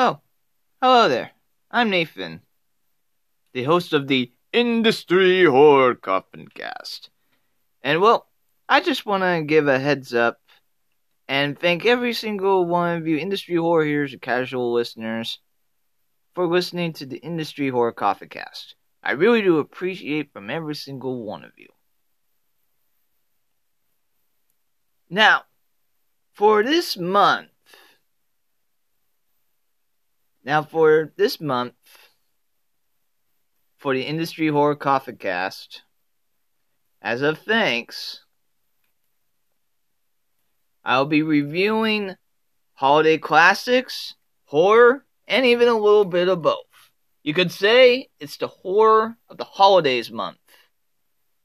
Oh, hello there. I'm Nathan, the host of the Industry Horror Coffin Cast. And well, I just want to give a heads up and thank every single one of you industry horror hearers and casual listeners for listening to the Industry Horror Coffin Cast. I really do appreciate from every single one of you. Now, for this month, now for this month, for the Industry Horror Coffin Cast, as of thanks, I'll be reviewing holiday classics, horror, and even a little bit of both. You could say it's the horror of the holidays month.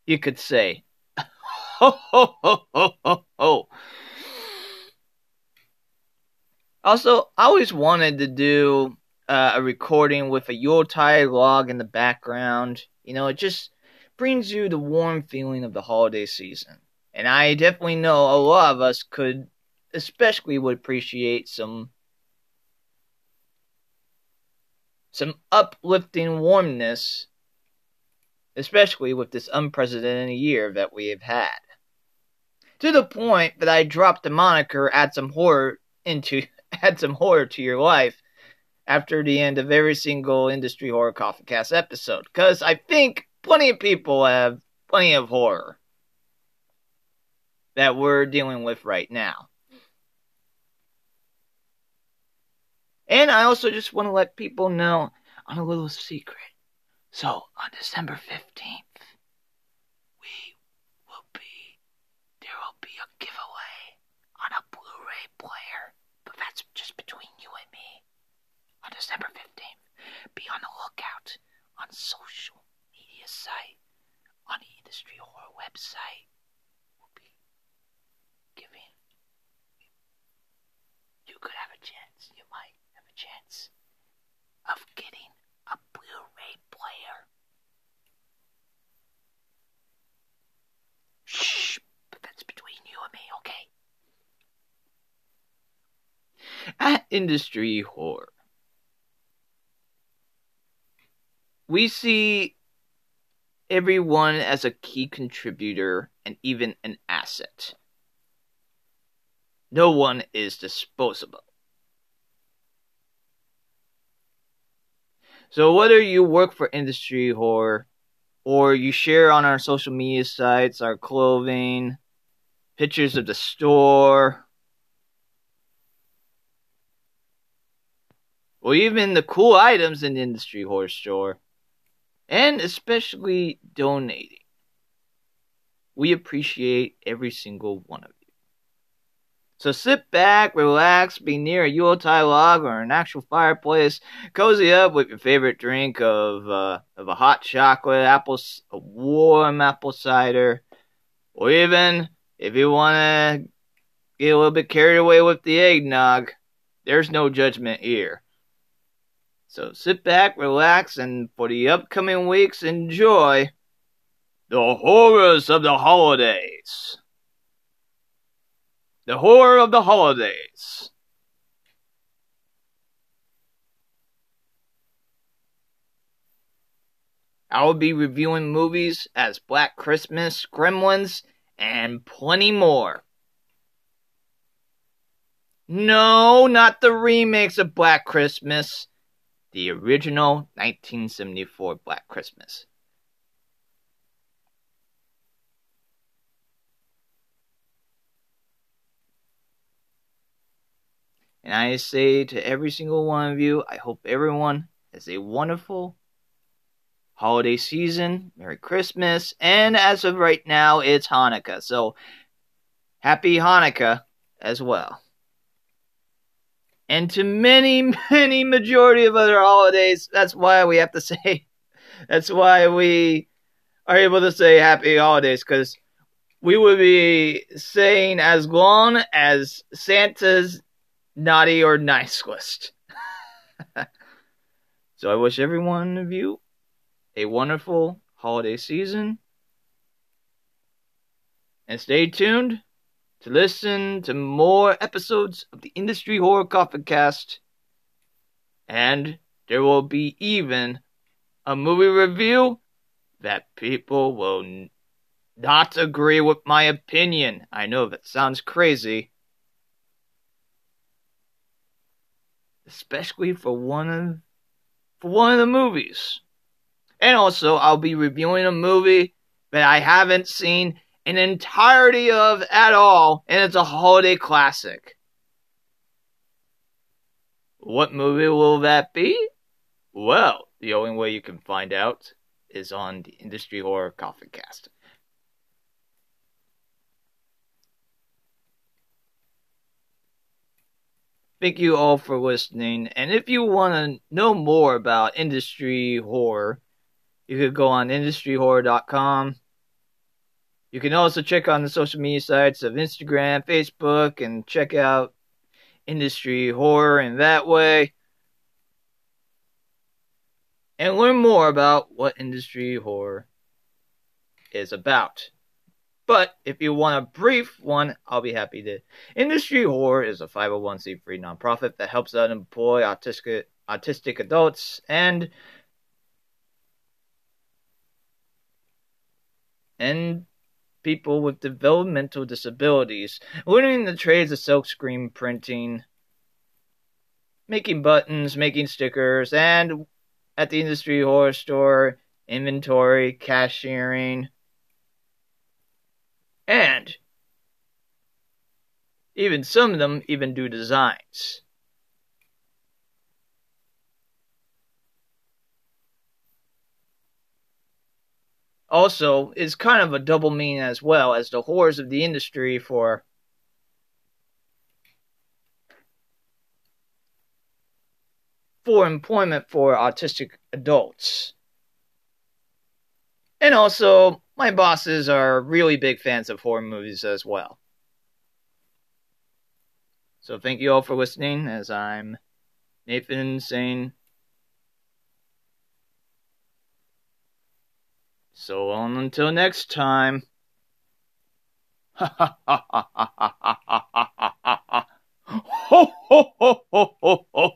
You could say, ho ho ho ho ho ho. Also, I always wanted to do uh, a recording with a Yuletide log in the background. You know, it just brings you the warm feeling of the holiday season. And I definitely know a lot of us could, especially would appreciate some some uplifting warmness, especially with this unprecedented year that we have had. To the point that I dropped the moniker add some horror into add some horror to your life after the end of every single industry horror coffin cast episode. Because I think plenty of people have plenty of horror that we're dealing with right now. And I also just want to let people know on a little secret. So, on December 15th, we will be, there will be a giveaway on a Blu ray player. But that's just between you and me. On December 15th, be on the lookout on social media site, Industry Horror website. We'll be giving, you could have a chance, you might have a chance of getting a Blu-ray player. Shh, but that's between you and me, okay? At Industry Horror, we see everyone as a key contributor and even an asset. No one is disposable. So whether you work for industry horror or you share on our social media sites our clothing, pictures of the store, or even the cool items in the industry horror store, and especially donating. We appreciate every single one of you. So sit back, relax, be near a Yuletide log or an actual fireplace, cozy up with your favorite drink of uh, of a hot chocolate, apple, a warm apple cider, or even if you want to get a little bit carried away with the eggnog, there's no judgment here. So sit back, relax, and for the upcoming weeks, enjoy the horrors of the holidays. The horror of the holidays. I will be reviewing movies as Black Christmas, Gremlins, and plenty more. No, not the remakes of Black Christmas. The original 1974 Black Christmas. And I say to every single one of you, I hope everyone has a wonderful holiday season. Merry Christmas. And as of right now, it's Hanukkah. So happy Hanukkah as well. And to many, many majority of other holidays, that's why we have to say, that's why we are able to say happy holidays, because we would be saying as long as Santa's naughty or nice list. so I wish every one of you a wonderful holiday season. And stay tuned to listen to more episodes of the Industry Horror Coffin Cast And there will be even a movie review that people will not agree with my opinion. I know that sounds crazy. Especially for one of for one of the movies. And also I'll be reviewing a movie that I haven't seen an entirety of at all, and it's a holiday classic. What movie will that be? Well, the only way you can find out is on the Industry Horror Coffin Cast. Thank you all for listening. And if you want to know more about industry horror, you could go on industryhorror.com. You can also check on the social media sites of Instagram, Facebook, and check out industry horror in that way. And learn more about what industry horror is about. But if you want a brief one, I'll be happy to. Industry Horror is a 501c3 nonprofit that helps out employ autistic autistic adults and and people with developmental disabilities, learning the trades of silkscreen printing, making buttons, making stickers, and at the industry horror store, inventory, cashiering, and even some of them even do designs. Also, is kind of a double meaning as well as the horrors of the industry for for employment for autistic adults. And also, my bosses are really big fans of horror movies as well. So thank you all for listening as I'm Nathan saying So on until next time. Ha ha ha ha ha ha ha ha ha ha ho ho ho ho ho ho